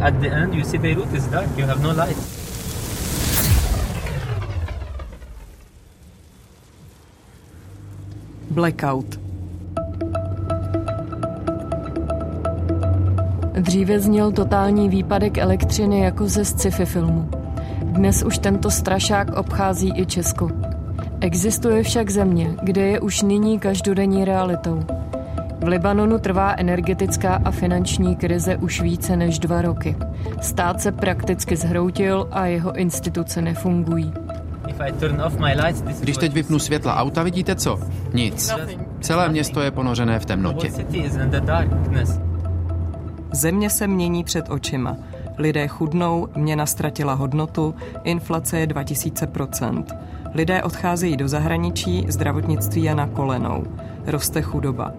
at the end you see Beirut is dark. You have no light. Blackout. Dříve zněl totální výpadek elektřiny jako ze sci-fi filmu. Dnes už tento strašák obchází i Česko. Existuje však země, kde je už nyní každodenní realitou. V Libanonu trvá energetická a finanční krize už více než dva roky. Stát se prakticky zhroutil a jeho instituce nefungují. Když teď vypnu světla auta, vidíte co? Nic. Celé město je ponořené v temnotě. Země se mění před očima. Lidé chudnou, měna ztratila hodnotu, inflace je 2000%. Lidé odcházejí do zahraničí, zdravotnictví je na kolenou. Roste chudoba.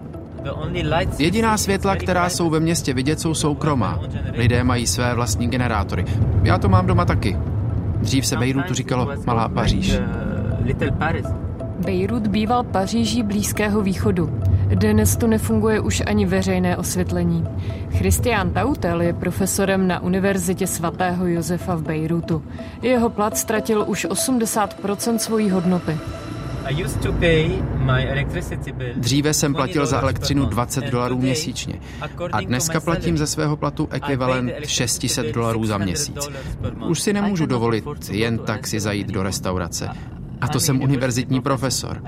Jediná světla, která jsou ve městě vidět, jsou soukromá. Lidé mají své vlastní generátory. Já to mám doma taky. Dřív se Bejrutu říkalo Malá Paříž. Bejrut býval Paříží Blízkého východu. Dnes tu nefunguje už ani veřejné osvětlení. Christian Tautel je profesorem na Univerzitě svatého Josefa v Bejrutu. Jeho plat ztratil už 80% svojí hodnoty. Dříve jsem platil za elektřinu 20 dolarů měsíčně a dneska platím ze svého platu ekvivalent 600 dolarů za měsíc. Už si nemůžu dovolit jen tak si zajít do restaurace. A to jsem univerzitní profesor.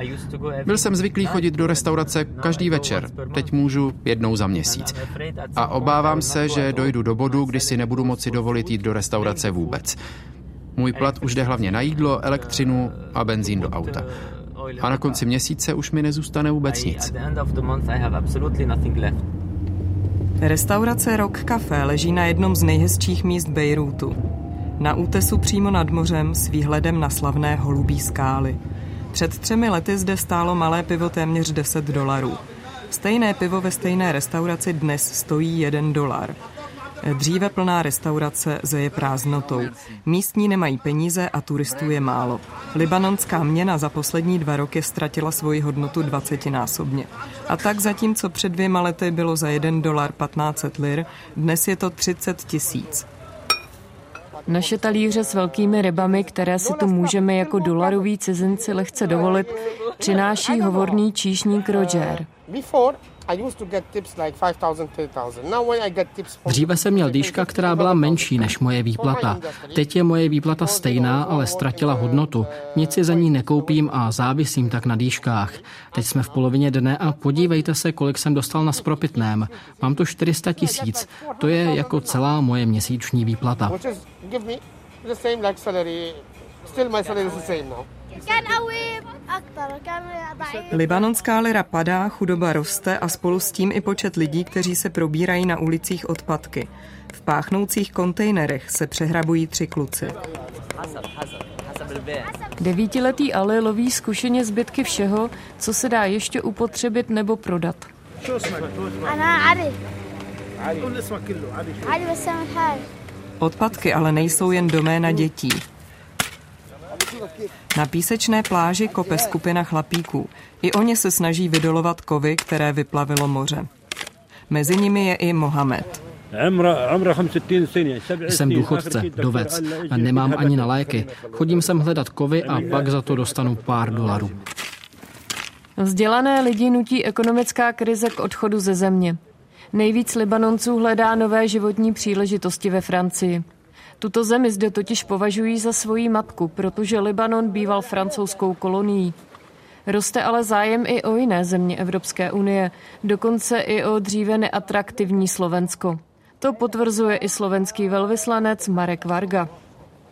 Byl jsem zvyklý chodit do restaurace každý večer. Teď můžu jednou za měsíc. A obávám se, že dojdu do bodu, kdy si nebudu moci dovolit jít do restaurace vůbec. Můj plat už jde hlavně na jídlo, elektřinu a benzín do auta. A na konci měsíce už mi nezůstane vůbec nic. Restaurace Rock Café leží na jednom z nejhezčích míst Bejrútu. Na útesu přímo nad mořem s výhledem na slavné holubí skály. Před třemi lety zde stálo malé pivo téměř 10 dolarů. Stejné pivo ve stejné restauraci dnes stojí 1 dolar. Dříve plná restaurace zeje prázdnotou. Místní nemají peníze a turistů je málo. Libanonská měna za poslední dva roky ztratila svoji hodnotu 20 násobně. A tak zatímco před dvěma lety bylo za 1 dolar 1500 lir, dnes je to 30 tisíc. Naše talíře s velkými rybami, které si tu můžeme jako dolaroví cizinci lehce dovolit, přináší hovorný číšník Roger. Dříve jsem měl dýška, která byla menší než moje výplata. Teď je moje výplata stejná, ale ztratila hodnotu. Nic si za ní nekoupím a závisím tak na dýškách. Teď jsme v polovině dne a podívejte se, kolik jsem dostal na spropitném. Mám tu 400 tisíc. To je jako celá moje měsíční výplata. Libanonská lira padá, chudoba roste a spolu s tím i počet lidí, kteří se probírají na ulicích odpadky. V páchnoucích kontejnerech se přehrabují tři kluci. Devítiletý Ali loví zkušeně zbytky všeho, co se dá ještě upotřebit nebo prodat. Odpadky ale nejsou jen doména dětí. Na písečné pláži kope skupina chlapíků. I oni se snaží vydolovat kovy, které vyplavilo moře. Mezi nimi je i Mohamed. Jsem důchodce, dovec a nemám ani na léky. Chodím sem hledat kovy a pak za to dostanu pár dolarů. Vzdělané lidi nutí ekonomická krize k odchodu ze země. Nejvíc Libanonců hledá nové životní příležitosti ve Francii. Tuto zemi zde totiž považují za svoji matku, protože Libanon býval francouzskou kolonií. Roste ale zájem i o jiné země Evropské unie, dokonce i o dříve neatraktivní Slovensko. To potvrzuje i slovenský velvyslanec Marek Varga.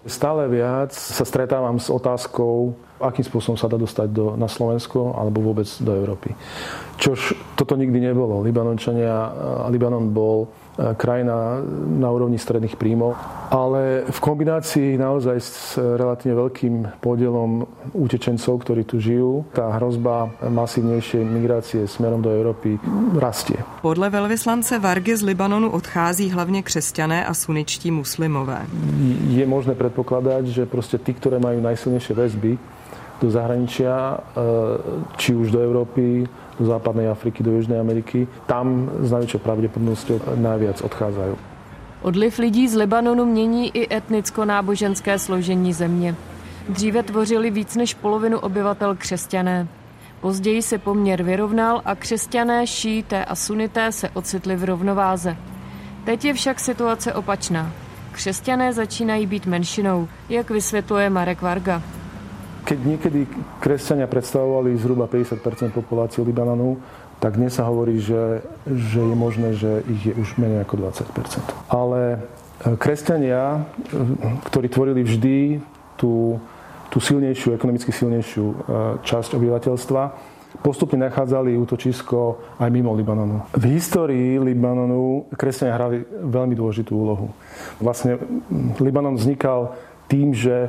Stále viac sa stretávam s otázkou, akým spôsobom sa dá dostať do, na Slovensko alebo vôbec do Európy. Čož toto nikdy nebolo. Libanončania, Libanon bol krajina na úrovni stredných príjmov, ale v kombinácii naozaj s relatívne veľkým podielom utečencov, ktorí tu žijú, tá hrozba masívnejšej migrácie smerom do Európy rastie. Podle velvyslance Vargy z Libanonu odchází hlavně křesťané a suničtí muslimové. Je možné predpokladať, že proste tí, ktoré majú najsilnejšie väzby do zahraničia, e, či už do Európy, do západnej Afriky, do Južnej Ameriky. Tam s najväčšou pravdepodobnosťou najviac odchádzajú. Odliv lidí z Libanonu mění i etnicko-náboženské složení země. Dříve tvořili víc než polovinu obyvatel křesťané. Později se poměr vyrovnal a křesťané, šíité a sunité se ocitli v rovnováze. Teď je však situace opačná. Křesťané začínají být menšinou, jak vysvětluje Marek Varga. Keď niekedy kresťania predstavovali zhruba 50% populácie Libanonu, tak dnes sa hovorí, že, že je možné, že ich je už menej ako 20% Ale e, kresťania, e, ktorí tvorili vždy tú, tú silnejšiu, ekonomicky silnejšiu e, časť obyvateľstva, postupne nachádzali útočisko aj mimo Libanonu. V histórii Libanonu kresťania hrali veľmi dôležitú úlohu. Vlastne Libanon vznikal tým, že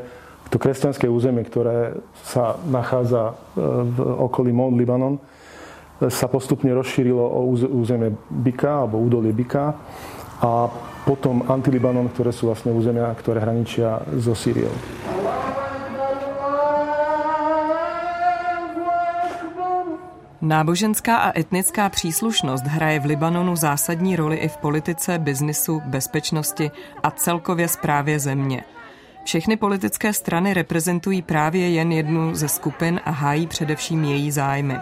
to kresťanské územie, ktoré sa nachádza v okolí Mount Libanon, sa postupne rozšírilo o územie Bika alebo údolie Bika a potom Antilibanon, ktoré sú vlastne územia, ktoré hraničia so Sýriou. Náboženská a etnická příslušnost hraje v Libanonu zásadní roli i v politice, biznisu, bezpečnosti a celkově správě země. Všechny politické strany reprezentují právě jen jednu ze skupin a hájí především její zájmy.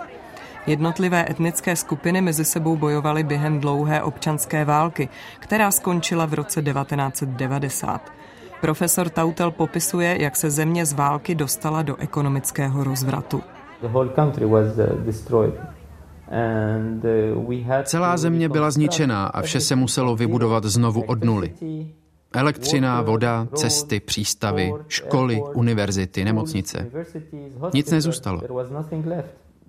Jednotlivé etnické skupiny mezi sebou bojovaly během dlouhé občanské války, která skončila v roce 1990. Profesor Tautel popisuje, jak se země z války dostala do ekonomického rozvratu. Uh, Celá země byla zničená a vše se muselo vybudovat znovu od nuly. Elektřina, voda, cesty, přístavy, školy, univerzity, nemocnice. Nic nezůstalo.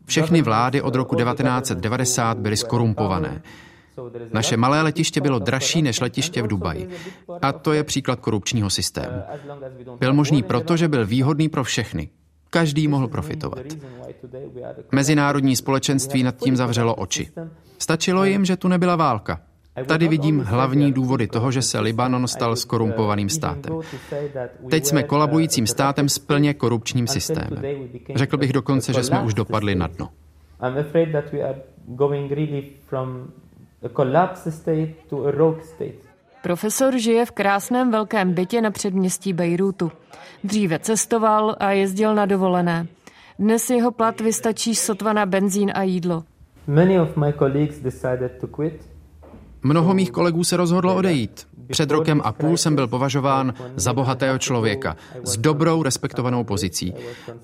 Všechny vlády od roku 1990 byly skorumpované. Naše malé letiště bylo dražší než letiště v Dubaji. A to je příklad korupčního systému. Byl možný proto, že byl výhodný pro všechny. Každý mohl profitovat. Mezinárodní společenství nad tím zavřelo oči. Stačilo jim, že tu nebyla válka. Tady vidím hlavní důvody toho, že se Libanon stal skorumpovaným státem. Teď jsme kolabujícím státem s plně korupčním systémem. Řekl bych dokonce, že jsme už dopadli na dno. Profesor žije v krásném velkém bytě na předměstí Bejrútu. Dříve cestoval a jezdil na dovolené. Dnes jeho plat vystačí sotva na benzín a jídlo. Many of my colleagues decided to quit Mnoho mých kolegů se rozhodlo odejít. Před rokem a půl jsem byl považován za bohatého člověka s dobrou respektovanou pozicí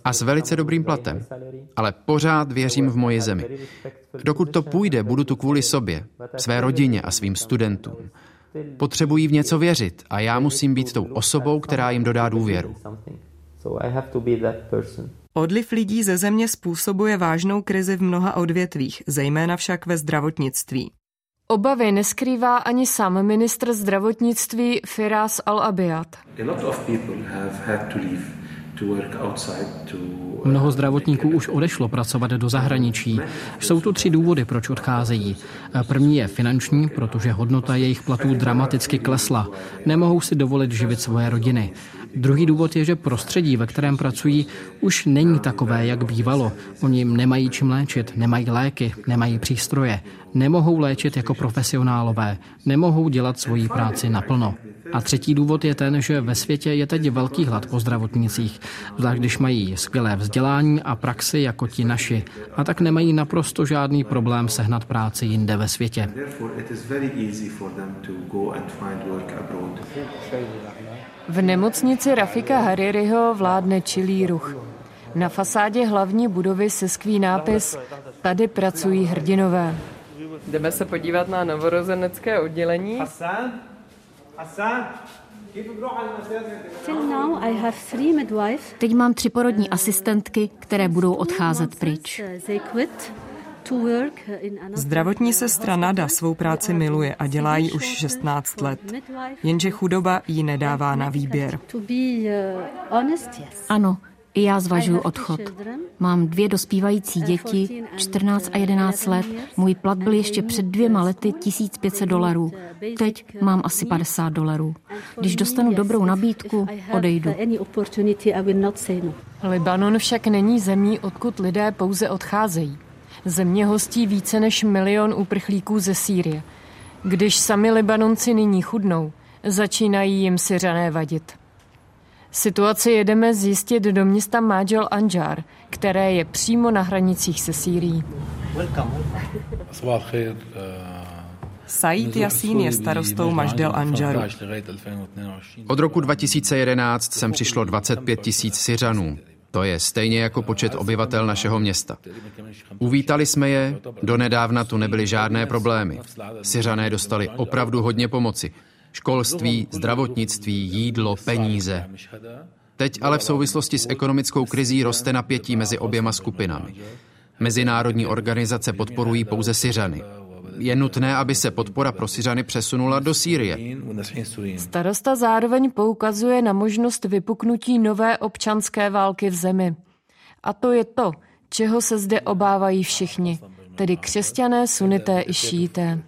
a s velice dobrým platem. Ale pořád věřím v moji zemi. Dokud to půjde, budu tu kvůli sobě, své rodině a svým studentům. Potřebují v něco věřit a já musím být tou osobou, která jim dodá důvěru. Odliv lidí ze země způsobuje vážnou krizi v mnoha odvětvích, zejména však ve zdravotnictví. Obavy neskrývá ani sám ministr zdravotnictví Firas Al-Abiyat. Mnoho zdravotníků už odešlo pracovat do zahraničí. Jsou tu tři důvody, proč odcházejí. První je finanční, protože hodnota jejich platů dramaticky klesla. Nemohou si dovolit živit svoje rodiny. Druhý důvod je, že prostředí, ve kterém pracují, už není takové, jak bývalo. Oni nemají čím léčit, nemají léky, nemají přístroje, nemohou léčit jako profesionálové, nemohou dělat svoji práci naplno. A třetí důvod je ten, že ve světě je teď velký hlad po zdravotnicích, zvlášť když mají skvělé vzdělání a praxi jako ti naši, a tak nemají naprosto žádný problém sehnat práci jinde ve světě. V nemocnici Rafika Haririho vládne čilý ruch. Na fasádě hlavní budovy se skví nápis Tady pracují hrdinové. Jdeme se podívat na novorozenecké oddělení. Teď mám tři porodní asistentky, které budou odcházet pryč. Zdravotní sestra Nada svou práci miluje a dělá ji už 16 let. Jenže chudoba jí nedává na výběr. Ano, i já zvažuji odchod. Mám dvě dospívající děti, 14 a 11 let. Můj plat byl ještě před dvěma lety 1500 dolarů. Teď mám asi 50 dolarů. Když dostanu dobrou nabídku, odejdu. Libanon však není zemí, odkud lidé pouze odcházejí. Země hostí více než milion uprchlíků ze Sýrie. Když sami Libanonci nyní chudnou, Začínají jim Syřané vadit. Situaci jedeme zjistit do města Majel Anjar, které je přímo na hranicích se Sýrií. Said Jasín je starostou Majdel Anjaru. Od roku 2011 sem přišlo 25 tisíc Syřanů. To je stejně jako počet obyvatel našeho města. Uvítali jsme je, donedávna tu nebyly žádné problémy. Syřané dostali opravdu hodně pomoci. Školství, zdravotnictví, jídlo, peníze. Teď ale v souvislosti s ekonomickou krizí roste napětí mezi oběma skupinami. Mezinárodní organizace podporují pouze Syřany. Je nutné, aby se podpora pro Syřany přesunula do Sýrie. Starosta zároveň poukazuje na možnost vypuknutí nové občanské války v zemi. A to je to, čeho se zde obávají všichni, tedy křesťané, sunité i šíité.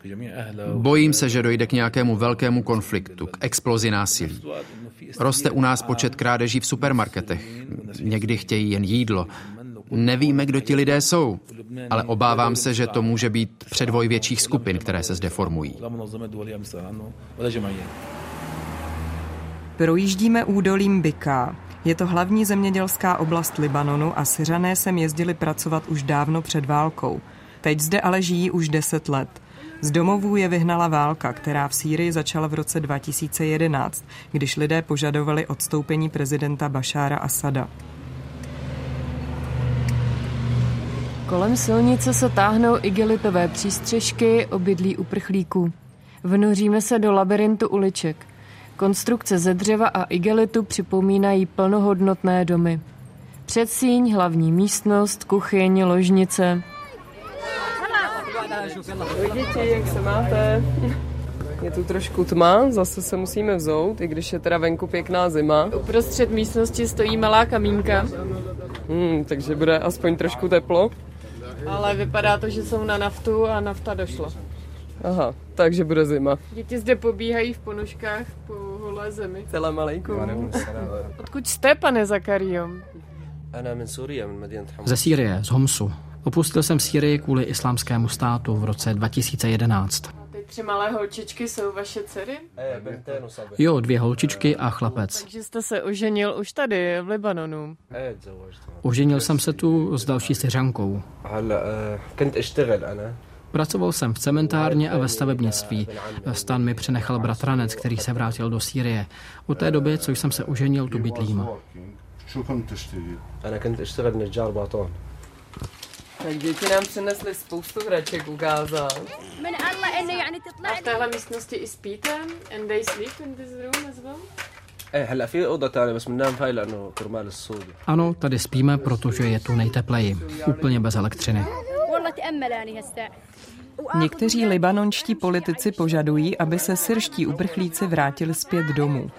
Bojím se, že dojde k nějakému velkému konfliktu, k explozi násilí. Roste u nás počet krádeží v supermarketech. Někdy chtějí jen jídlo. Nevíme, kdo ti lidé jsou, ale obávám se, že to může být předvoj větších skupin, které se zde formují. Projíždíme údolím Bika. Je to hlavní zemědělská oblast Libanonu a Syřané sem jezdili pracovat už dávno před válkou. Teď zde ale žijí už deset let. Z domovů je vyhnala válka, která v Sýrii začala v roce 2011, když lidé požadovali odstoupení prezidenta Bašára Asada. Kolem silnice se táhnou igelitové přístřežky obydlí uprchlíků. Vnoříme se do labirintu uliček. Konstrukce ze dřeva a igelitu připomínají plnohodnotné domy. Předsíň, hlavní místnost, kuchyň, ložnice. Děti, jak se máte? Je tu trošku tma, zase se musíme vzout, i když je teda venku pěkná zima. Uprostřed místnosti stojí malá kamínka. Hmm, takže bude aspoň trošku teplo. Ale vypadá to, že jsou na naftu a nafta došla. Aha, takže bude zima. Děti zde pobíhají v ponožkách po holé zemi. Celá alejkum. Odkud jste, pane Zakario? Ze Sýrie, z Homsu. Opustil jsem Sýrii kvůli islámskému státu v roce 2011. Tři malé holčičky jsou vaše dcery? Jo, dvě holčičky a chlapec. Takže jste se oženil už tady, v Libanonu. Oženil jsem se tu s další syřankou. Pracoval jsem v cementárně a ve stavebnictví. Stan mi přenechal bratranec, který se vrátil do Sýrie. Od té doby, co jsem se oženil, tu bydlím. Tak děti nám přinesly spoustu hraček ukázat. A v téhle místnosti i spíte? And they sleep in this room as well? Ano, tady spíme, protože je tu nejtepleji. Úplně bez elektřiny. Někteří libanonští politici požadují, aby se syrští uprchlíci vrátili zpět domů.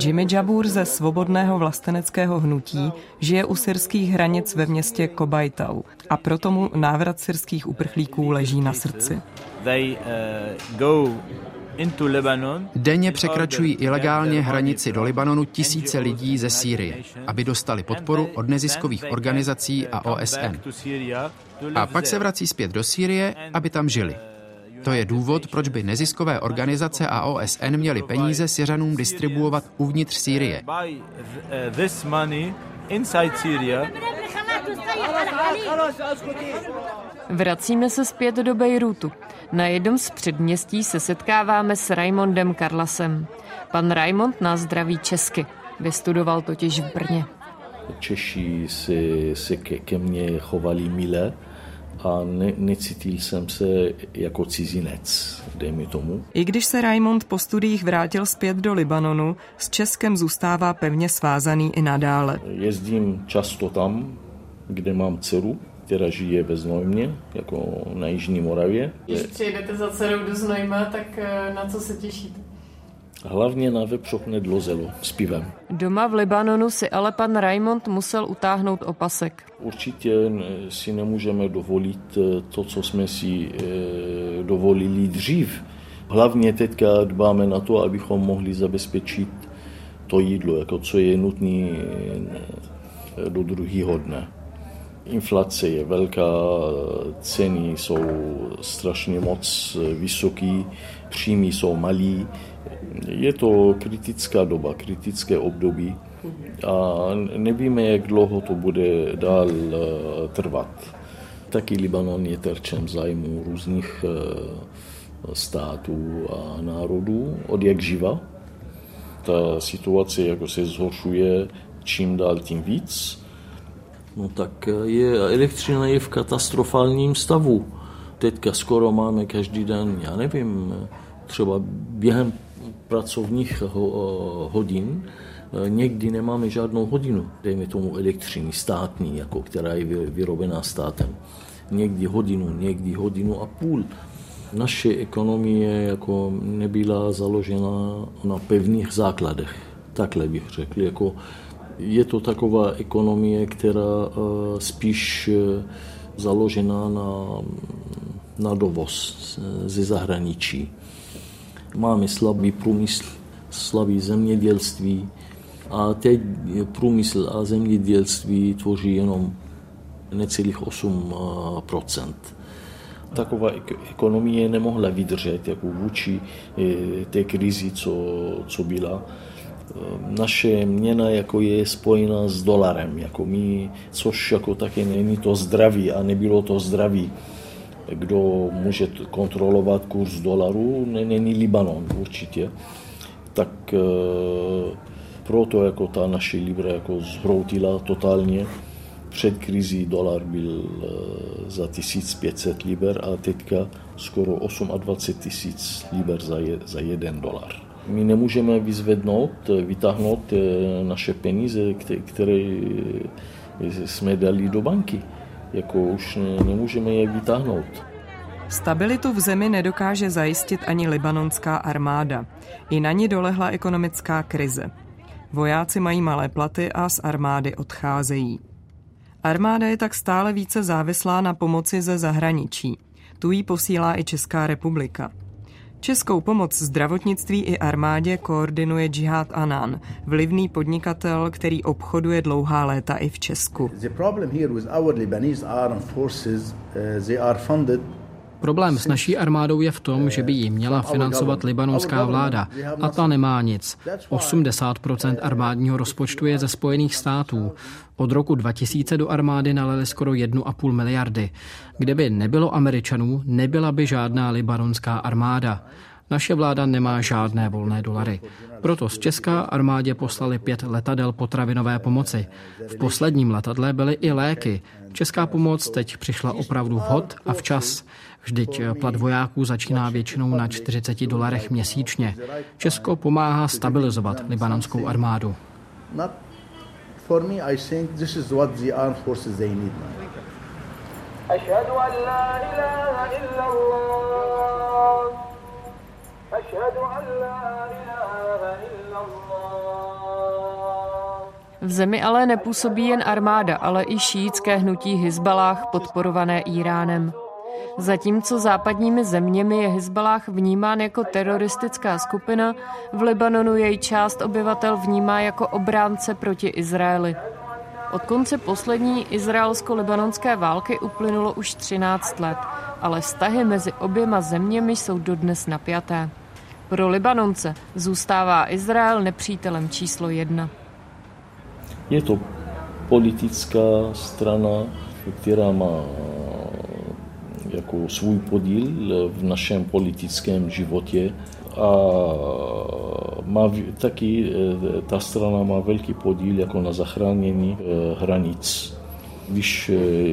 Jimmy Jabur ze svobodného vlasteneckého hnutí žije u syrských hranic ve městě Kobajtau a proto mu návrat syrských uprchlíků leží na srdci. Denně překračují ilegálně hranici do Libanonu tisíce lidí ze Sýrie, aby dostali podporu od neziskových organizací a OSN. A pak se vrací zpět do Sýrie, aby tam žili. To je důvod, proč by neziskové organizace a OSN měly peníze Syřanům distribuovat uvnitř Sýrie. Vracíme se zpět do Bejrutu. Na jednom z předměstí se setkáváme s Raimondem Karlasem. Pan Raimond nás zdraví česky. Vystudoval totiž v Brně. Češi si, si ke, ke mně chovali milé a ne, necítil jsem se jako cizinec, dejme tomu. I když se Raimond po studiích vrátil zpět do Libanonu, s Českem zůstává pevně svázaný i nadále. Jezdím často tam, kde mám dceru, která žije ve Znojmě, jako na Jižní Moravě. Když přijedete za dcerou do Znojma, tak eh, na co se těšíte? Hlavně na vepřokné dlozelo s pivem. Doma v Libanonu si ale pan Raimond musel utáhnout opasek. Určitě si nemůžeme dovolit eh, to, co jsme si eh, dovolili dřív. Hlavně teďka dbáme na to, abychom mohli zabezpečit to jídlo, jako co je nutné do druhého dne. Inflace je velká, ceny jsou strašně moc vysoký, příjmy jsou malý. Je to kritická doba, kritické období a nevíme, jak dlouho to bude dál eh, trvat. Taky Libanon je terčem zájmu různých eh, států a národů od jak živa. Ta situace jako se zhoršuje čím dál tím víc. No tak eh, je, elektřina je v katastrofálním stavu. Teďka skoro máme každý den, já nevím, třeba během pracovních hodin Eh, někdy nemáme žádnou hodinu, dejme tomu elektřiny státní, jako která je vyrobená státem. Někdy hodinu, někdy hodinu a půl. Naše ekonomie jako nebyla založena na pevných základech. Takhle bych řekl. Jako je to taková ekonomie, která eh, spíš eh, založená na, na dovoz ze zahraničí. Máme slabý průmysl, slabý zemědělství, a teď průmysl a zemědělství tvoří jenom necelých 8 Taková ekonomie nemohla vydržet jako vůči eh, té krizi, co, co byla. Eh, naše měna jako je spojena s dolarem, jako my, což jako také není to zdraví a nebylo to zdraví. Kdo může kontrolovat kurz dolaru, není Libanon určitě. Tak eh, proto jako ta naše libra jako zhroutila totálně. Před krizí dolar byl eh, za 1500 liber a teďka skoro 28 tisíc liber za, je, za jeden dolar. My nemůžeme vyzvednout, vytáhnout eh, naše peníze, které jsme dali do banky. Jako už nemůžeme je vytáhnout. Stabilitu v zemi nedokáže zajistit ani libanonská armáda. I na ní dolehla ekonomická krize. Vojáci mají malé platy a z armády odcházejí. Armáda je tak stále více závislá na pomoci ze zahraničí. Tu jí posílá i Česká republika. Českou pomoc zdravotnictví i armádě koordinuje Jihad Anan, vlivný podnikatel, který obchoduje dlouhá léta i v Česku. The problem here with our Lebanese armed forces, uh, they are funded Problém s naší armádou je v tom, že by ji měla financovat libanonská vláda a ta nemá nic. 80% armádního rozpočtu je ze Spojených států. Od roku 2000 do armády nalili skoro 1,5 miliardy. Kdyby nebylo Američanů, nebyla by žádná libanonská armáda. Naše vláda nemá žádné volné dolary. Proto z Česká armádě poslali pět letadel potravinové pomoci. V posledním letadle byly i léky. Česká pomoc teď přišla opravdu vhod a včas. Vždyť plat vojáků začíná většinou na 40 dolarech měsíčně. Česko pomáhá stabilizovat libanonskou armádu. For me, I think this is what the armed forces they need now. أشهد أن لا إله إلا الله أشهد أن لا إله إلا الله v zemi ale nepůsobí jen armáda, ale i šítské hnutí Hizbalách podporované Iránem. Zatímco západními zeměmi je Hezbalách vnímán jako teroristická skupina, v Libanonu jej část obyvatel vnímá jako obránce proti Izraeli. Od konce poslední izraelsko-libanonské války uplynulo už 13 let, ale vztahy mezi oběma zeměmi jsou dodnes napjaté. Pro Libanonce zůstává Izrael nepřítelem číslo jedna. Je to politická strana, která má jako svůj podíl v našem politickém životě a má taky e, ta strana má velký podíl jako na zachránění e, hranic. Když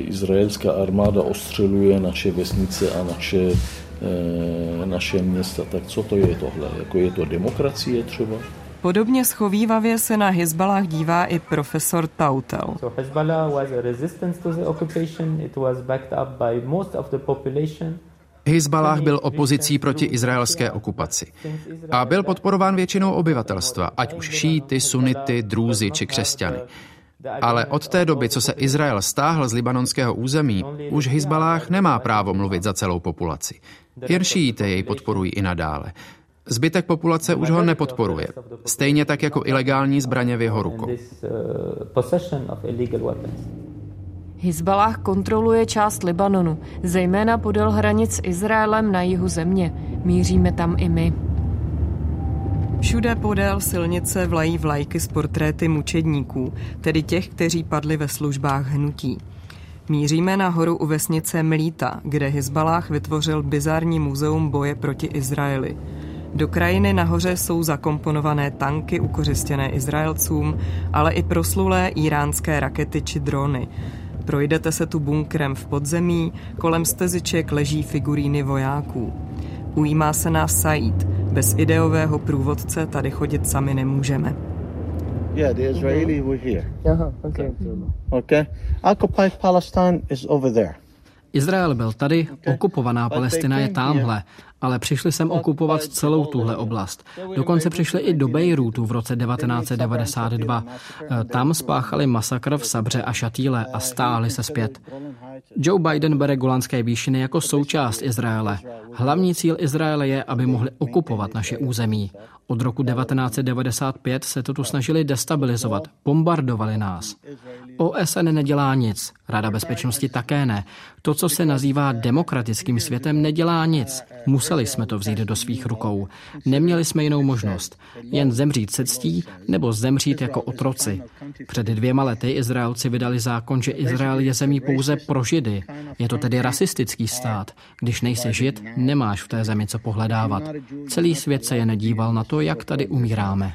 izraelská armáda ostřeluje naše vesnice a naše, naše města, tak co to je tohle? Jako je to demokracie třeba? Podobně schovývavě se na Hezbalah dívá i profesor Tautel. Hezbalah byl opozicí proti izraelské okupaci a byl podporován většinou obyvatelstva, ať už šíty, sunity, drůzy či křesťany. Ale od té doby, co se Izrael stáhl z libanonského území, už Hezbalah nemá právo mluvit za celou populaci. Jen šíité jej podporují i nadále. Zbytek populace už ho nepodporuje, stejně tak jako ilegální zbraně v jeho rukou. Hizbalách kontroluje část Libanonu, zejména podél hranic s Izraelem na jihu země. Míříme tam i my. Všude podél silnice vlají vlajky s portréty mučedníků, tedy těch, kteří padli ve službách hnutí. Míříme nahoru u vesnice Mlíta, kde Hizbalách vytvořil bizarní muzeum boje proti Izraeli. Do krajiny nahoře jsou zakomponované tanky ukořistěné Izraelcům, ale i proslulé iránské rakety či drony. Projdete se tu bunkrem v podzemí, kolem steziček leží figuríny vojáků. Ujímá se nás Said. Bez ideového průvodce tady chodit sami nemůžeme. Yeah, the Israeli were here. Aha, okay. Okay. Occupied Palestine is over there. Izrael byl tady, okupovaná Palestina je tamhle, ale přišli sem okupovat celou tuhle oblast. Dokonce přišli i do Bejrútu v roce 1992. Tam spáchali masakr v Sabře a Šatýle a stáhli se zpět. Joe Biden bere Golanské výšiny jako součást Izraele. Hlavní cíl Izraele je, aby mohli okupovat naše území. Od roku 1995 se to tu snažili destabilizovat, bombardovali nás. OSN nedělá nic, Rada bezpečnosti také ne. To, co se nazývá demokratickým světem, nedělá nic. Museli jsme to vzít do svých rukou. Neměli jsme jinou možnost. Jen zemřít se ctí nebo zemřít jako otroci. Před dvěma lety Izraelci vydali zákon, že Izrael je zemí pouze pro židy. Je to tedy rasistický stát. Když nejsi žid, nemáš v té zemi co pohledávat. Celý svět se je nedíval na to, jak tady umíráme.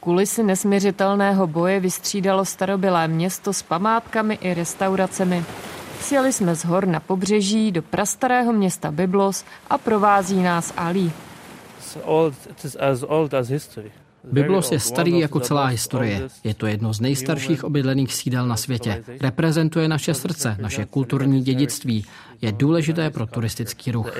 Kulisy nesměřitelného boje vystřídalo starobylé město s památkami i restauracemi. Sjeli jsme z hor na pobřeží do prastarého města Byblos a provází nás Ali. Byblos je starý jako celá historie. Je to jedno z nejstarších obydlených sídel na světě. Reprezentuje naše srdce, naše kulturní dědictví. Je důležité pro turistický ruch.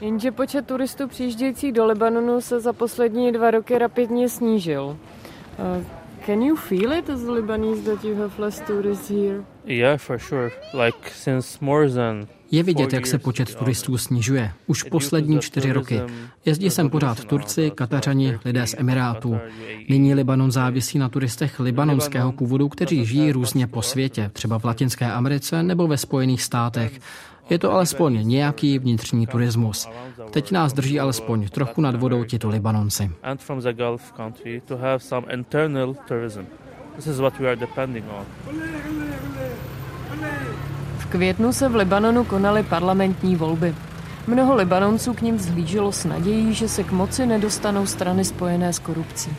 Jenže počet turistů přijíždějících do Libanonu se za poslední dva roky rapidně snížil. Uh, can you feel it as Lebanese that you have less tourists here? Je vidět, jak se počet turistů snižuje. Už poslední čtyři roky. Jezdí sem pořád Turci, Katařani, lidé z Emirátů. Nyní Libanon závisí na turistech libanonského původu, kteří žijí různě po světě, třeba v Latinské Americe nebo ve Spojených státech. Je to alespoň nějaký vnitřní turismus. Teď nás drží alespoň trochu nad vodou tito Libanonci. V květnu se v Libanonu konaly parlamentní volby. Mnoho Libanonců k ním vzhlíželo s nadějí, že se k moci nedostanou strany spojené s korupcí.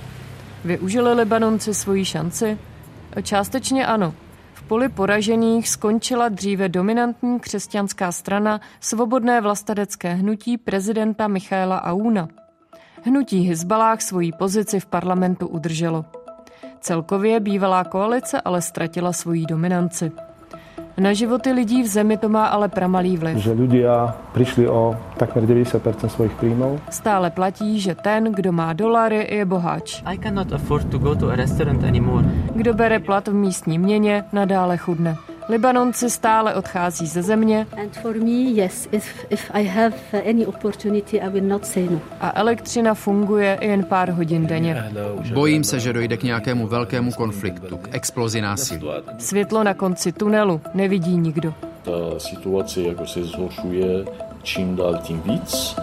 Využili Libanonci svoji šanci? Částečně ano poli poražených skončila dříve dominantní křesťanská strana Svobodné vlastadecké hnutí prezidenta Michaela Auna. Hnutí Hizbalách svoji pozici v parlamentu udrželo. Celkově bývalá koalice ale ztratila svoji dominanci. Na životy lidí v zemi to má ale pramalý vliv. Že ľudia prišli o takmer 90% svojich príjmov. Stále platí, že ten, kdo má dolary, je boháč. I cannot afford to go to a restaurant anymore. Kdo bere plat v místní měně, nadále chudne. Libanonci stále odchází ze země. A elektřina funguje jen pár hodin denně. Bojím se, že dojde k nějakému velkému konfliktu, k explozi násilí. Světlo na konci tunelu nevidí nikdo. Ta situace jako se zhoršuje čím dál tím víc